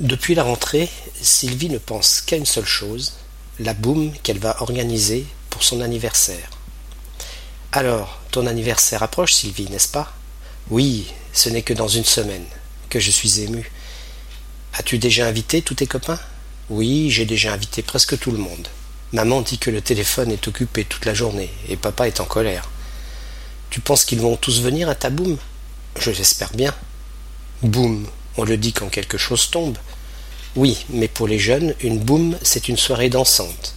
Depuis la rentrée, Sylvie ne pense qu'à une seule chose, la boum qu'elle va organiser pour son anniversaire. Alors, ton anniversaire approche, Sylvie, n'est-ce pas? Oui, ce n'est que dans une semaine, que je suis ému. As-tu déjà invité tous tes copains? Oui, j'ai déjà invité presque tout le monde. Maman dit que le téléphone est occupé toute la journée et papa est en colère. Tu penses qu'ils vont tous venir à ta boum? Je l'espère bien. Boum, on le dit quand quelque chose tombe. Oui, mais pour les jeunes, une boum, c'est une soirée dansante.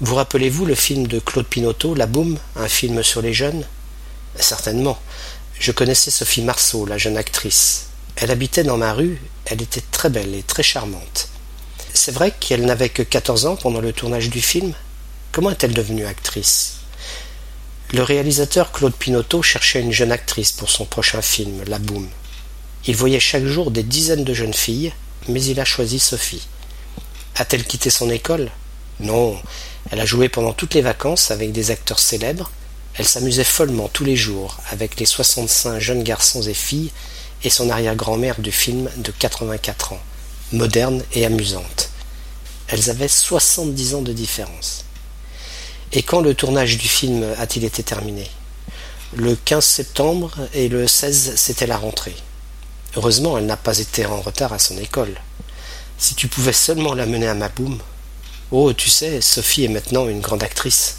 Vous rappelez-vous le film de Claude Pinoteau, La Boum, un film sur les jeunes? Certainement. Je connaissais Sophie Marceau, la jeune actrice. Elle habitait dans ma rue, elle était très belle et très charmante. C'est vrai qu'elle n'avait que 14 ans pendant le tournage du film? Comment est-elle devenue actrice? Le réalisateur Claude Pinoteau cherchait une jeune actrice pour son prochain film, La Boum. Il voyait chaque jour des dizaines de jeunes filles, mais il a choisi Sophie. A-t-elle quitté son école? Non, elle a joué pendant toutes les vacances avec des acteurs célèbres. Elle s'amusait follement tous les jours avec les 65 jeunes garçons et filles et son arrière-grand-mère du film de 84 ans, moderne et amusante. Elles avaient 70 ans de différence. Et quand le tournage du film a-t-il été terminé? Le 15 septembre et le 16 c'était la rentrée. Heureusement, elle n'a pas été en retard à son école. Si tu pouvais seulement la mener à ma boum. Oh, tu sais, Sophie est maintenant une grande actrice.